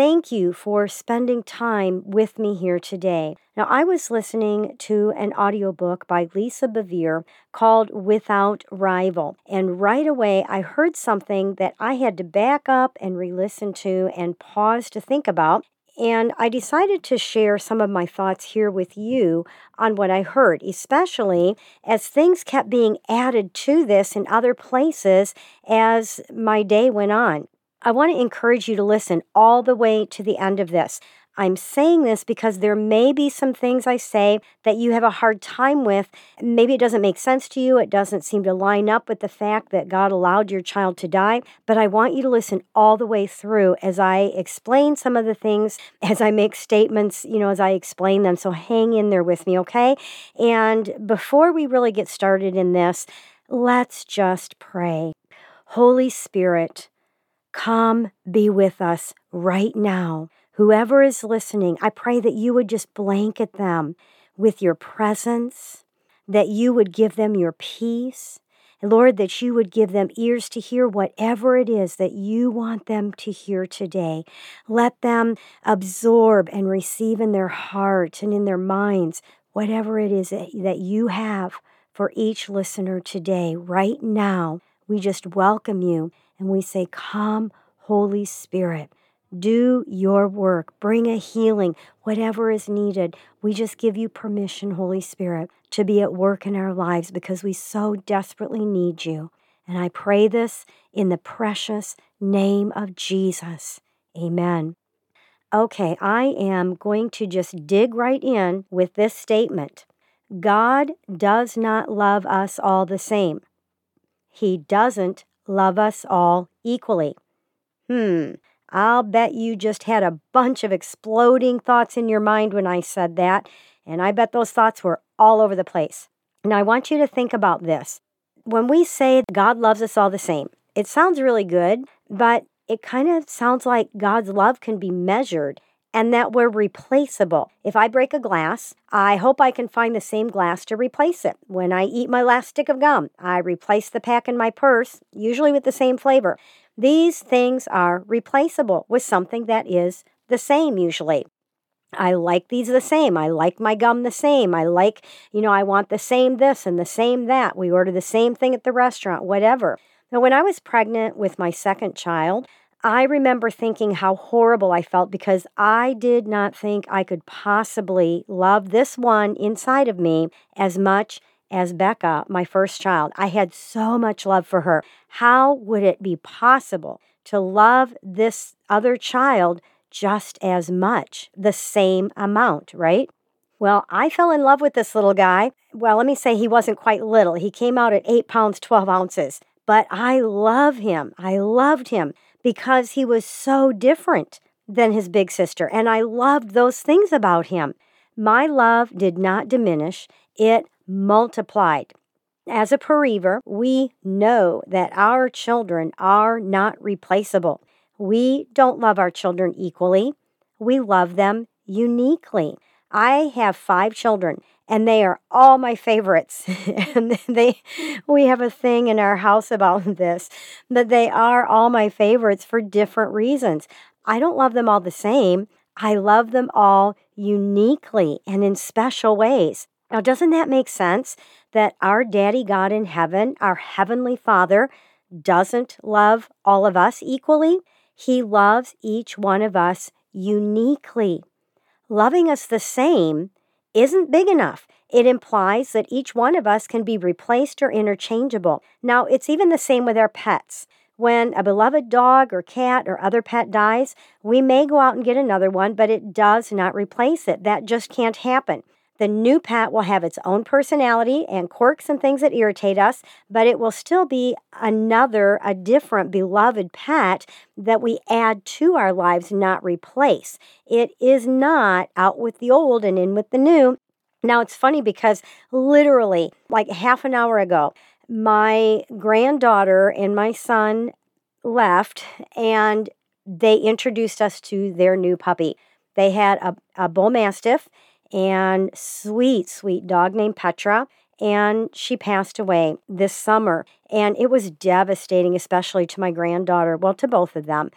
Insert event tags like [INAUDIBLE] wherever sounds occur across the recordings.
thank you for spending time with me here today. Now, I was listening to an audiobook by Lisa Bevere called Without Rival, and right away I heard something that I had to back up and re listen to and pause to think about. And I decided to share some of my thoughts here with you on what I heard, especially as things kept being added to this in other places as my day went on. I want to encourage you to listen all the way to the end of this. I'm saying this because there may be some things I say that you have a hard time with. Maybe it doesn't make sense to you. It doesn't seem to line up with the fact that God allowed your child to die. But I want you to listen all the way through as I explain some of the things, [LAUGHS] as I make statements, you know, as I explain them. So hang in there with me, okay? And before we really get started in this, let's just pray. Holy Spirit, Come be with us right now. Whoever is listening, I pray that you would just blanket them with your presence, that you would give them your peace. Lord, that you would give them ears to hear whatever it is that you want them to hear today. Let them absorb and receive in their heart and in their minds whatever it is that you have for each listener today, right now. We just welcome you and we say, Come, Holy Spirit. Do your work. Bring a healing, whatever is needed. We just give you permission, Holy Spirit, to be at work in our lives because we so desperately need you. And I pray this in the precious name of Jesus. Amen. Okay, I am going to just dig right in with this statement God does not love us all the same. He doesn't love us all equally. Hmm, I'll bet you just had a bunch of exploding thoughts in your mind when I said that, and I bet those thoughts were all over the place. Now, I want you to think about this. When we say God loves us all the same, it sounds really good, but it kind of sounds like God's love can be measured and that we're replaceable. If I break a glass, I hope I can find the same glass to replace it. When I eat my last stick of gum, I replace the pack in my purse, usually with the same flavor. These things are replaceable with something that is the same usually. I like these the same. I like my gum the same. I like, you know, I want the same this and the same that. We order the same thing at the restaurant, whatever. Now, when I was pregnant with my second child, I remember thinking how horrible I felt because I did not think I could possibly love this one inside of me as much as Becca, my first child. I had so much love for her. How would it be possible to love this other child just as much, the same amount, right? Well, I fell in love with this little guy. Well, let me say he wasn't quite little. He came out at 8 pounds 12 ounces. But I love him. I loved him because he was so different than his big sister. And I loved those things about him. My love did not diminish, it multiplied. As a bereaver, we know that our children are not replaceable. We don't love our children equally, we love them uniquely. I have five children, and they are all my favorites. [LAUGHS] and they we have a thing in our house about this, but they are all my favorites for different reasons. I don't love them all the same. I love them all uniquely and in special ways. Now, doesn't that make sense that our daddy God in heaven, our heavenly Father, doesn't love all of us equally? He loves each one of us uniquely. Loving us the same isn't big enough. It implies that each one of us can be replaced or interchangeable. Now, it's even the same with our pets. When a beloved dog or cat or other pet dies, we may go out and get another one, but it does not replace it. That just can't happen. The new pet will have its own personality and quirks and things that irritate us, but it will still be another, a different beloved pet that we add to our lives, not replace. It is not out with the old and in with the new. Now, it's funny because literally, like half an hour ago, my granddaughter and my son left and they introduced us to their new puppy. They had a, a bull mastiff and sweet, sweet dog named Petra. And she passed away this summer. And it was devastating, especially to my granddaughter, well, to both of them.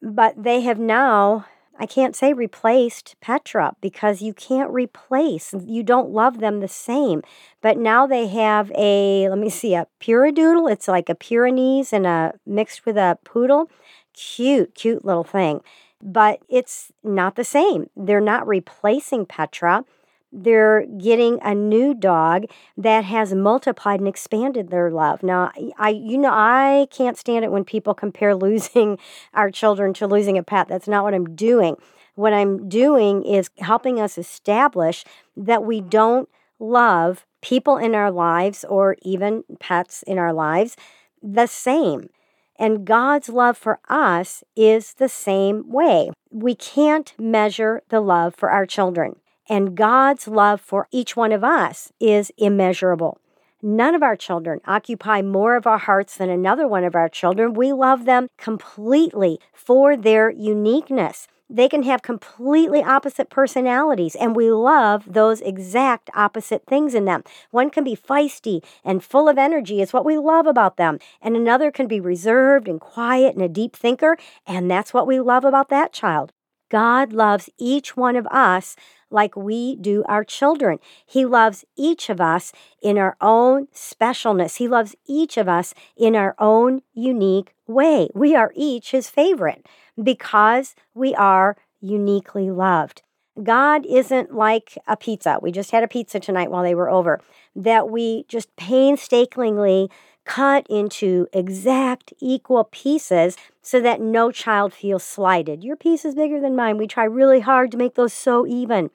But they have now, I can't say replaced Petra because you can't replace, you don't love them the same. But now they have a, let me see, a Puradoodle. It's like a Pyrenees and a mixed with a poodle. Cute, cute little thing but it's not the same. They're not replacing Petra. They're getting a new dog that has multiplied and expanded their love. Now, I you know I can't stand it when people compare [LAUGHS] losing our children to losing a pet. That's not what I'm doing. What I'm doing is helping us establish that we don't love people in our lives or even pets in our lives the same. And God's love for us is the same way. We can't measure the love for our children. And God's love for each one of us is immeasurable. None of our children occupy more of our hearts than another one of our children. We love them completely for their uniqueness. They can have completely opposite personalities, and we love those exact opposite things in them. One can be feisty and full of energy, is what we love about them, and another can be reserved and quiet and a deep thinker, and that's what we love about that child. God loves each one of us like we do our children. He loves each of us in our own specialness. He loves each of us in our own unique way. We are each his favorite because we are uniquely loved. God isn't like a pizza. We just had a pizza tonight while they were over, that we just painstakingly cut into exact equal pieces so that no child feels slighted. Your piece is bigger than mine. We try really hard to make those so even.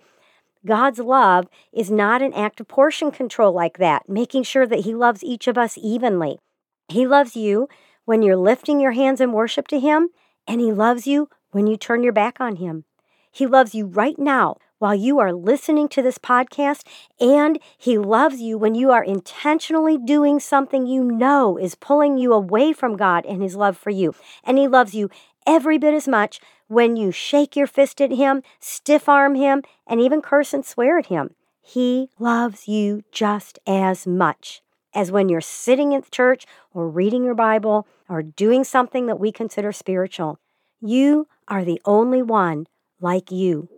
God's love is not an act of portion control like that, making sure that He loves each of us evenly. He loves you when you're lifting your hands in worship to Him, and He loves you when you turn your back on Him. He loves you right now while you are listening to this podcast, and He loves you when you are intentionally doing something you know is pulling you away from God and His love for you. And He loves you every bit as much when you shake your fist at Him, stiff arm Him, and even curse and swear at Him. He loves you just as much as when you're sitting in church or reading your Bible or doing something that we consider spiritual. You are the only one like you.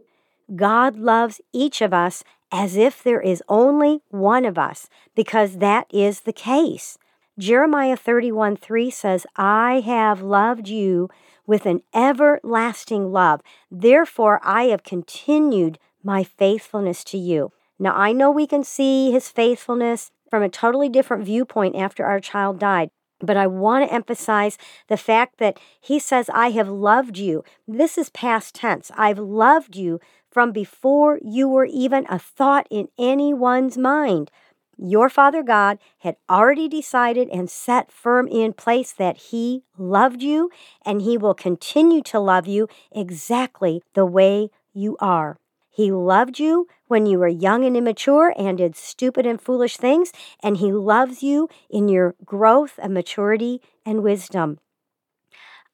God loves each of us as if there is only one of us, because that is the case. Jeremiah 31 3 says, I have loved you with an everlasting love. Therefore, I have continued my faithfulness to you. Now, I know we can see his faithfulness from a totally different viewpoint after our child died. But I want to emphasize the fact that he says, I have loved you. This is past tense. I've loved you from before you were even a thought in anyone's mind. Your Father God had already decided and set firm in place that He loved you and He will continue to love you exactly the way you are. He loved you when you were young and immature and did stupid and foolish things, and He loves you in your growth and maturity and wisdom.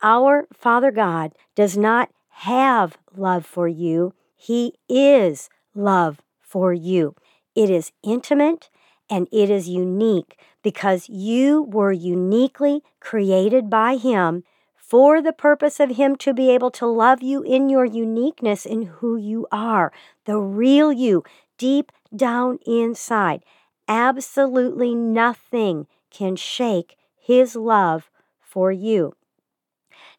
Our Father God does not have love for you, he is love for you. It is intimate and it is unique because you were uniquely created by Him for the purpose of Him to be able to love you in your uniqueness in who you are, the real you, deep down inside. Absolutely nothing can shake His love for you.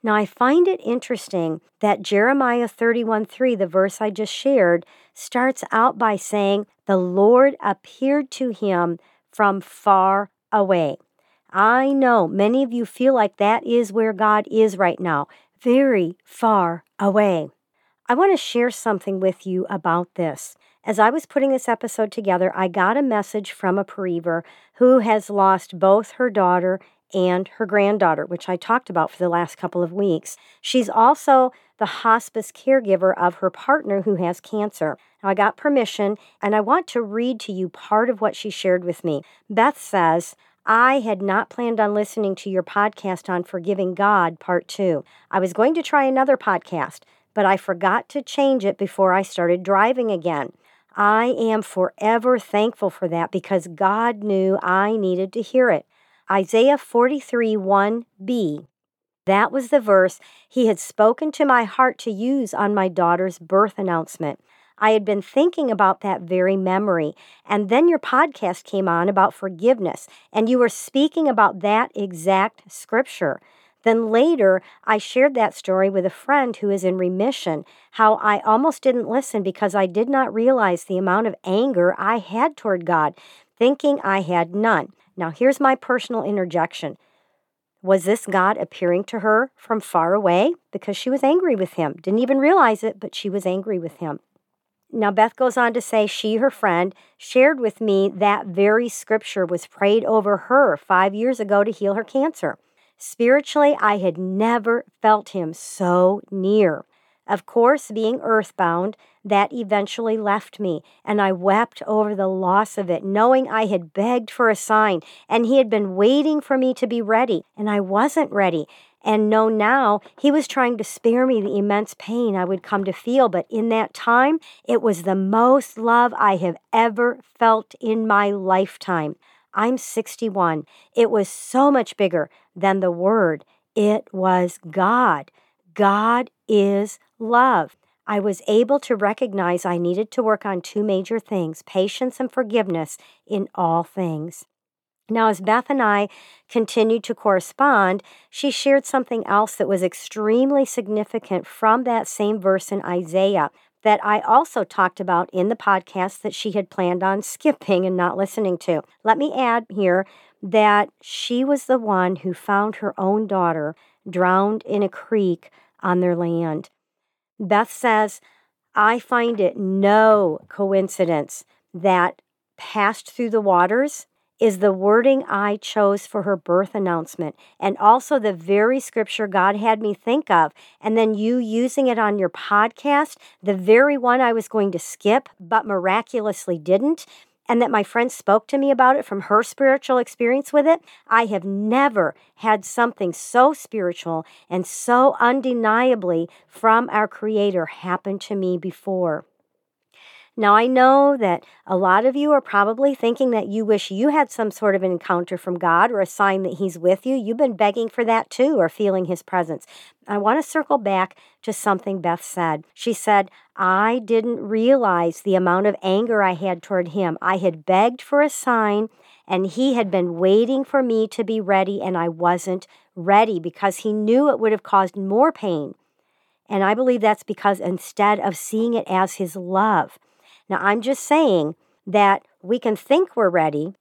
Now, I find it interesting that Jeremiah 31 3, the verse I just shared, starts out by saying, The Lord appeared to him from far away. I know many of you feel like that is where God is right now, very far away. I want to share something with you about this. As I was putting this episode together, I got a message from a bereaver who has lost both her daughter and her granddaughter, which I talked about for the last couple of weeks. She's also the hospice caregiver of her partner who has cancer. Now, I got permission and I want to read to you part of what she shared with me. Beth says, I had not planned on listening to your podcast on Forgiving God, part two. I was going to try another podcast, but I forgot to change it before I started driving again. I am forever thankful for that because God knew I needed to hear it. Isaiah 43 1b. That was the verse he had spoken to my heart to use on my daughter's birth announcement. I had been thinking about that very memory. And then your podcast came on about forgiveness, and you were speaking about that exact scripture. Then later, I shared that story with a friend who is in remission, how I almost didn't listen because I did not realize the amount of anger I had toward God, thinking I had none. Now, here's my personal interjection. Was this God appearing to her from far away? Because she was angry with him. Didn't even realize it, but she was angry with him. Now, Beth goes on to say she, her friend, shared with me that very scripture was prayed over her five years ago to heal her cancer. Spiritually, I had never felt him so near. Of course, being earthbound, that eventually left me, and I wept over the loss of it, knowing I had begged for a sign, and he had been waiting for me to be ready, and I wasn't ready. And know now he was trying to spare me the immense pain I would come to feel, but in that time, it was the most love I have ever felt in my lifetime. I'm 61. It was so much bigger than the word. It was God. God is love. I was able to recognize I needed to work on two major things patience and forgiveness in all things. Now, as Beth and I continued to correspond, she shared something else that was extremely significant from that same verse in Isaiah that I also talked about in the podcast that she had planned on [LAUGHS] skipping and not listening to. Let me add here that she was the one who found her own daughter drowned in a creek on their land. Beth says, I find it no coincidence that passed through the waters is the wording I chose for her birth announcement, and also the very scripture God had me think of, and then you using it on your podcast, the very one I was going to skip, but miraculously didn't, and that my friend spoke to me about it from her spiritual experience with it. I have never had something so spiritual and so undeniably from our Creator happen to me before. Now, I know that a lot of you are probably thinking that you wish you had some sort of an encounter from God or a sign that He's with you. You've been begging for that too, or feeling His presence. I want to circle back to something Beth said. She said, I didn't realize the amount of anger I had toward Him. I had begged for a sign, and He had been waiting for me to be ready, and I wasn't ready because He knew it would have caused more pain. And I believe that's because instead of seeing it as His love, now, I'm just saying that we can think we're ready,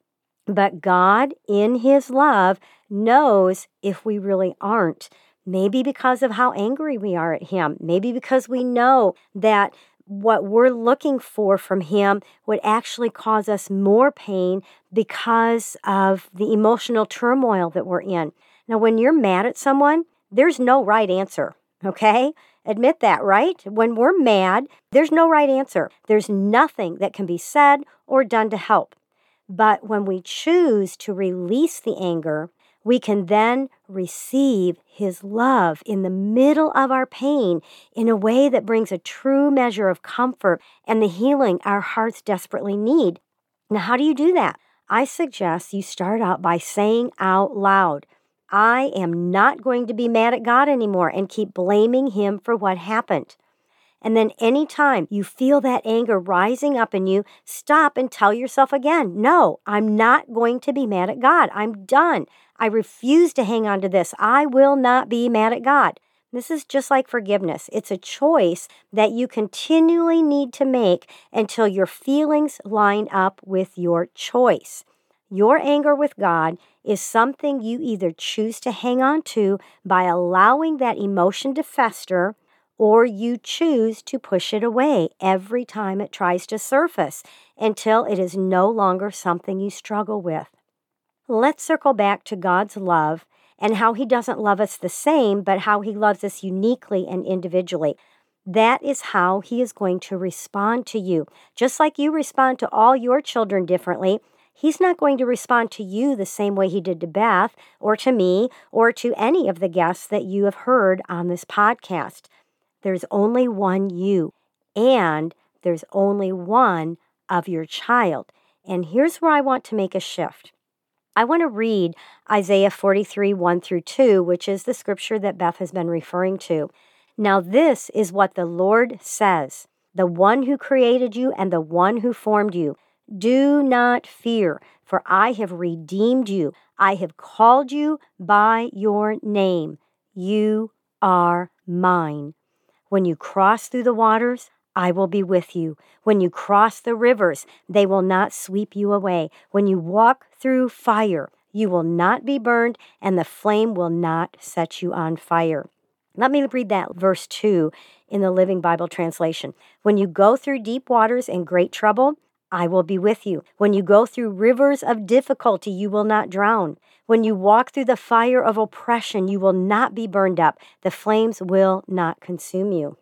but God, in His love, knows if we really aren't. Maybe because of how angry we are at Him. Maybe because we know that what we're looking for from Him would actually cause us more pain because of the emotional turmoil that we're in. Now, when you're mad at someone, there's no right answer, okay? Admit that, right? When we're mad, there's no right answer. There's nothing that can be said or done to help. But when we choose to release the anger, we can then receive His love in the middle of our pain in a way that brings a true measure of comfort and the healing our hearts desperately need. Now, how do you do that? I suggest you start out by saying out loud, I am not going to be mad at God anymore and keep blaming Him for what happened. And then, anytime you feel that anger rising up in you, stop and tell yourself again, No, I'm not going to be mad at God. I'm done. I refuse to hang on to this. I will not be mad at God. This is just like forgiveness. It's a choice that you continually need to make until your feelings line up with your choice. Your anger with God is something you either choose to hang on to by allowing that emotion to fester, or you choose to push it away every time it tries to surface until it is no longer something you struggle with. Let's circle back to God's love and how He doesn't love us the same, but how He loves us uniquely and individually. That is how He is going to respond to you. Just like you respond to all your children differently, He's not going to respond to you the same way He did to Beth or to me or to any of the guests that you have heard on this podcast. There's only one you, and there's only one of your child. And here's where I want to make a shift. I want to read Isaiah 43, 1 through 2, which is the scripture that Beth has been referring to. Now, this is what the Lord says the one who created you and the one who formed you. Do not fear, for I have redeemed you. I have called you by your name. You are mine. When you cross through the waters, I will be with you. When you cross the rivers, they will not sweep you away. When you walk through fire, you will not be burned, and the flame will not set you on fire. Let me read that verse 2 in the Living Bible translation. When you go through deep waters and great trouble, I will be with you. When you go through rivers of difficulty, you will not drown. When you walk through the fire of oppression, you will not be burned up. The flames will not consume you.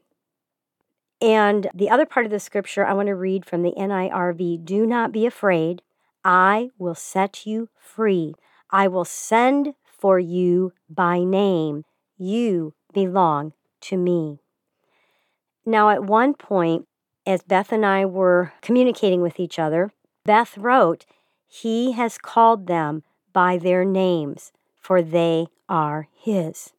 And the other part of the scripture I want to read from the NIRV Do not be afraid. I will set you free. I will send for you by name. You belong to me. Now, at one point, as Beth and I were communicating with each other, Beth wrote, He has called them by their names, for they are His.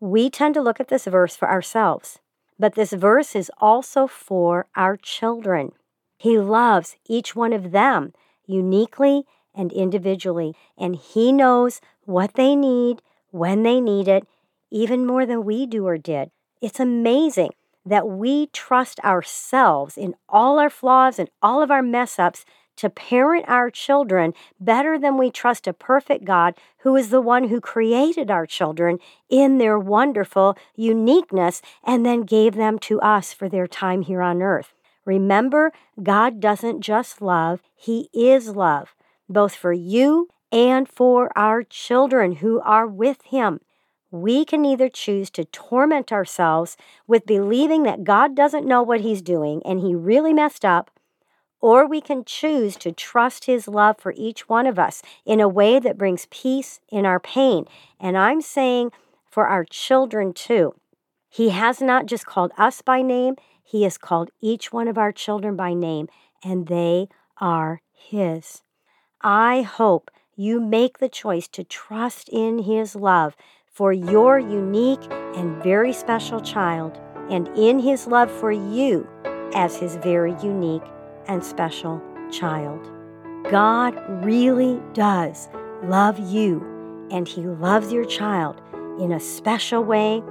We tend to look at this verse for ourselves, but this verse is also for our children. He loves each one of them uniquely and individually, and He knows what they need, when they need it, even more than we do or did. It's amazing that we trust ourselves in all our flaws and all of our mess ups to parent our children better than we trust a perfect God who is the one who created our children in their wonderful uniqueness and then gave them to us for their time here on earth. Remember, God doesn't just love, He is love, both for you and for our children who are with Him we can either choose to torment ourselves with believing that God doesn't know what He's doing and He really messed up, or we can choose to trust His love for each one of us in a way that brings peace in our pain. And I'm saying for our children too. He has not just called us by name, He has called each one of our children by name, and they are His. I hope you make the choice to trust in His love for your unique and very special child, and in his love for you as his very unique and special child. God really does love you, and he loves your child in a special way.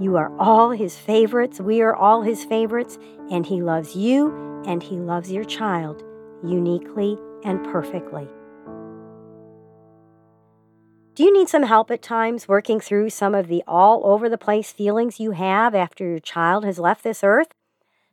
You are all his favorites. We are all his favorites, and he loves you and he loves your child uniquely and perfectly. Do you need some help at times working through some of the all over the place feelings you have after your child has left this earth?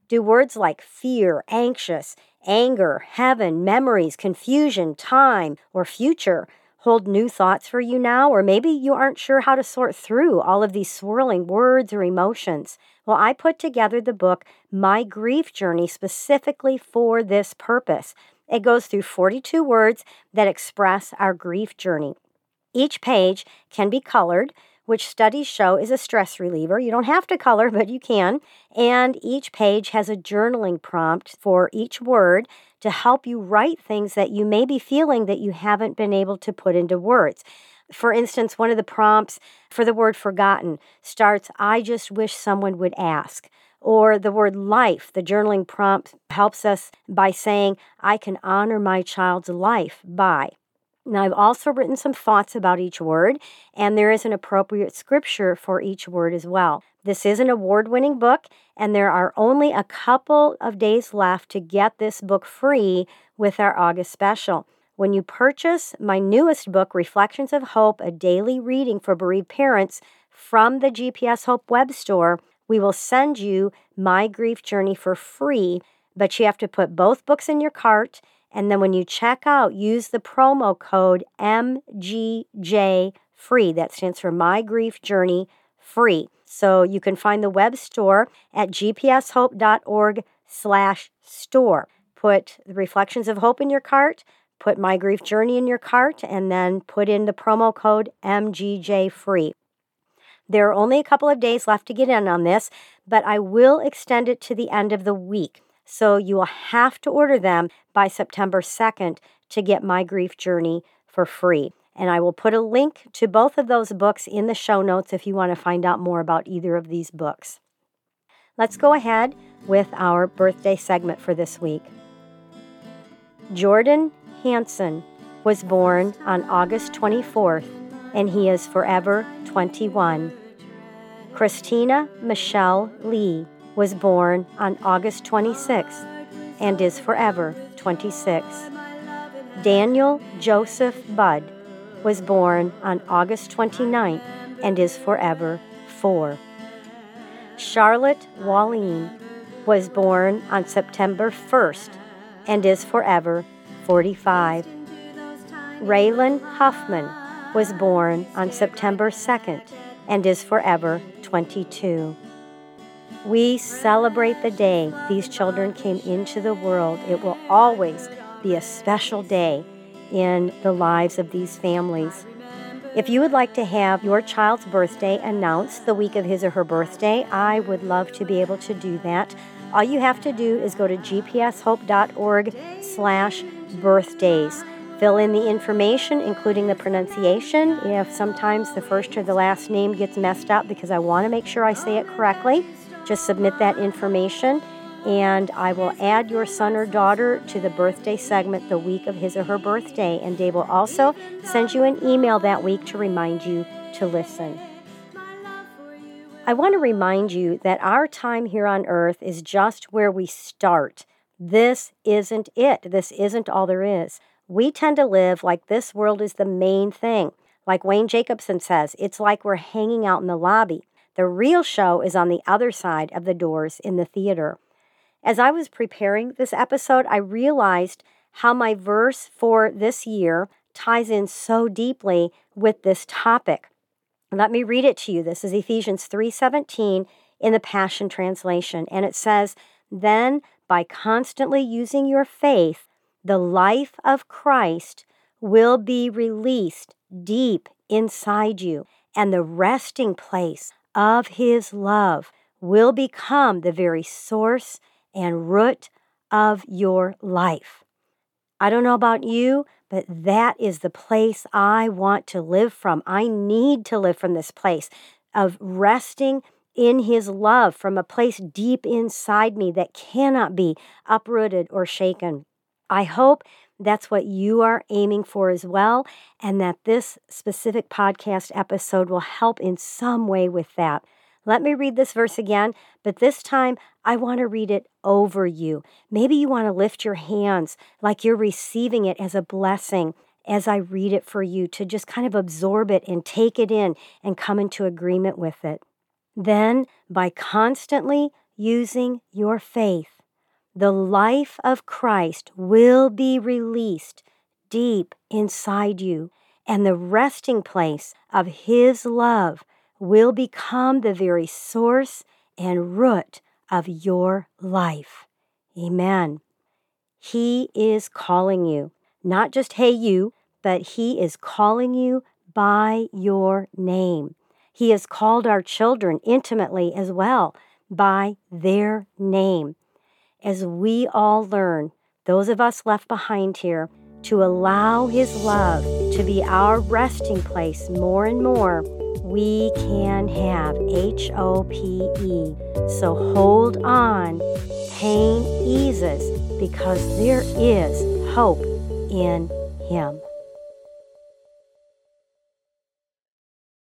Do words like fear, anxious, anger, heaven, memories, confusion, time, or future hold new thoughts for you now? Or maybe you aren't sure how to sort through all of these swirling words or emotions. Well, I put together the book My Grief Journey specifically for this purpose. It goes through 42 words that express our grief journey. Each page can be colored, which studies show is a stress reliever. You don't have to color, [LAUGHS] but you can. And each page has a journaling prompt for each word to help you write things that you may be feeling that you haven't been able to put into words. For instance, one of the prompts for the word forgotten starts, I just wish someone would ask. Or the word life, the journaling prompt helps us by saying, I can honor my child's life by. Now, I've also written some thoughts about each word, and there is an appropriate scripture for each word as well. This is an award winning book, and there are only a couple of days left to get this book free with our August special. When you purchase my newest book, Reflections of Hope, a daily reading for bereaved parents from the GPS Hope web store, we will send you My Grief Journey for free, but you have to put both books in your cart. And then when you check out, use the promo code MGJ free. That stands for My Grief Journey free. So you can find the web store at gpshope.org slash store. Put the Reflections of Hope in your cart, put My Grief Journey in your cart, and then put in the promo code MGJ free. There are only a couple of days left to get in on this, but I will extend it to the end of the week. So you will have to order them by September 2nd to get My Grief Journey for free. And I will put a link to both of those books in the show notes if you want to find out more about either of these books. Let's go ahead with our birthday segment for this week. Jordyn Hansen was born on August 24th, and he is forever 21. Kristina Michelle Lee was born on August 26th and is forever 26. Daniel Joseph Budd was born on August 29th and is forever 4. Charlotte Wallin was born on September 1st and is forever 45. Raelyn Huffman was born on September 2nd and is forever 22. We celebrate the day these children came into the world. It will always be a special day in the lives of these families. If you would like to have your child's birthday announced the week of his or her birthday, I would love to be able to do that. All you have to do is go to gpshope.org slash birthdays. Fill in the information, including the pronunciation. If sometimes the first or the last name gets messed up because I want to make sure I say it correctly, just submit that information and I will add your son or daughter to the birthday segment the week of his or her birthday. And Dave will also send you an email that week to remind you to listen. I want to remind you that our time here on earth is just where we start. This isn't it. This isn't all there is. We tend to live like this world is the main thing. Like Wayne Jacobsen says, it's like we're hanging out in the lobby. The real show is on the other side of the doors in the theater. As I was preparing this episode, I realized how my verse for this year ties in so deeply with this topic. Let me read it to you. This is Ephesians 3:17 in the Passion translation, and it says, "Then by constantly using your faith, the life of Christ will be released deep inside you, and the resting place of his love will become the very source and root of your life. I don't know about you, but that is the place I want to live from. I need to live from this place of resting in His love from a place deep inside me that cannot be uprooted or shaken. I hope that's what you are aiming for as well, and that this specific podcast episode will help in some way with that. Let me read this verse again, but this time I want to read it over you. Maybe you want to lift your hands like you're receiving it as a blessing as I read it for you to just kind of absorb it and take it in and come into agreement with it. Then, by constantly using your faith, the life of Christ will be released deep inside you, and the resting place of His love will become the very source and root of your life. Amen. He is calling you, not just hey you, but He is calling you by your name. He has called our children intimately as well by their name. As we all learn, those of us left behind here, to allow His love to be our resting place more and more, we can have H O P E. So hold on. Pain eases because there is hope in Him.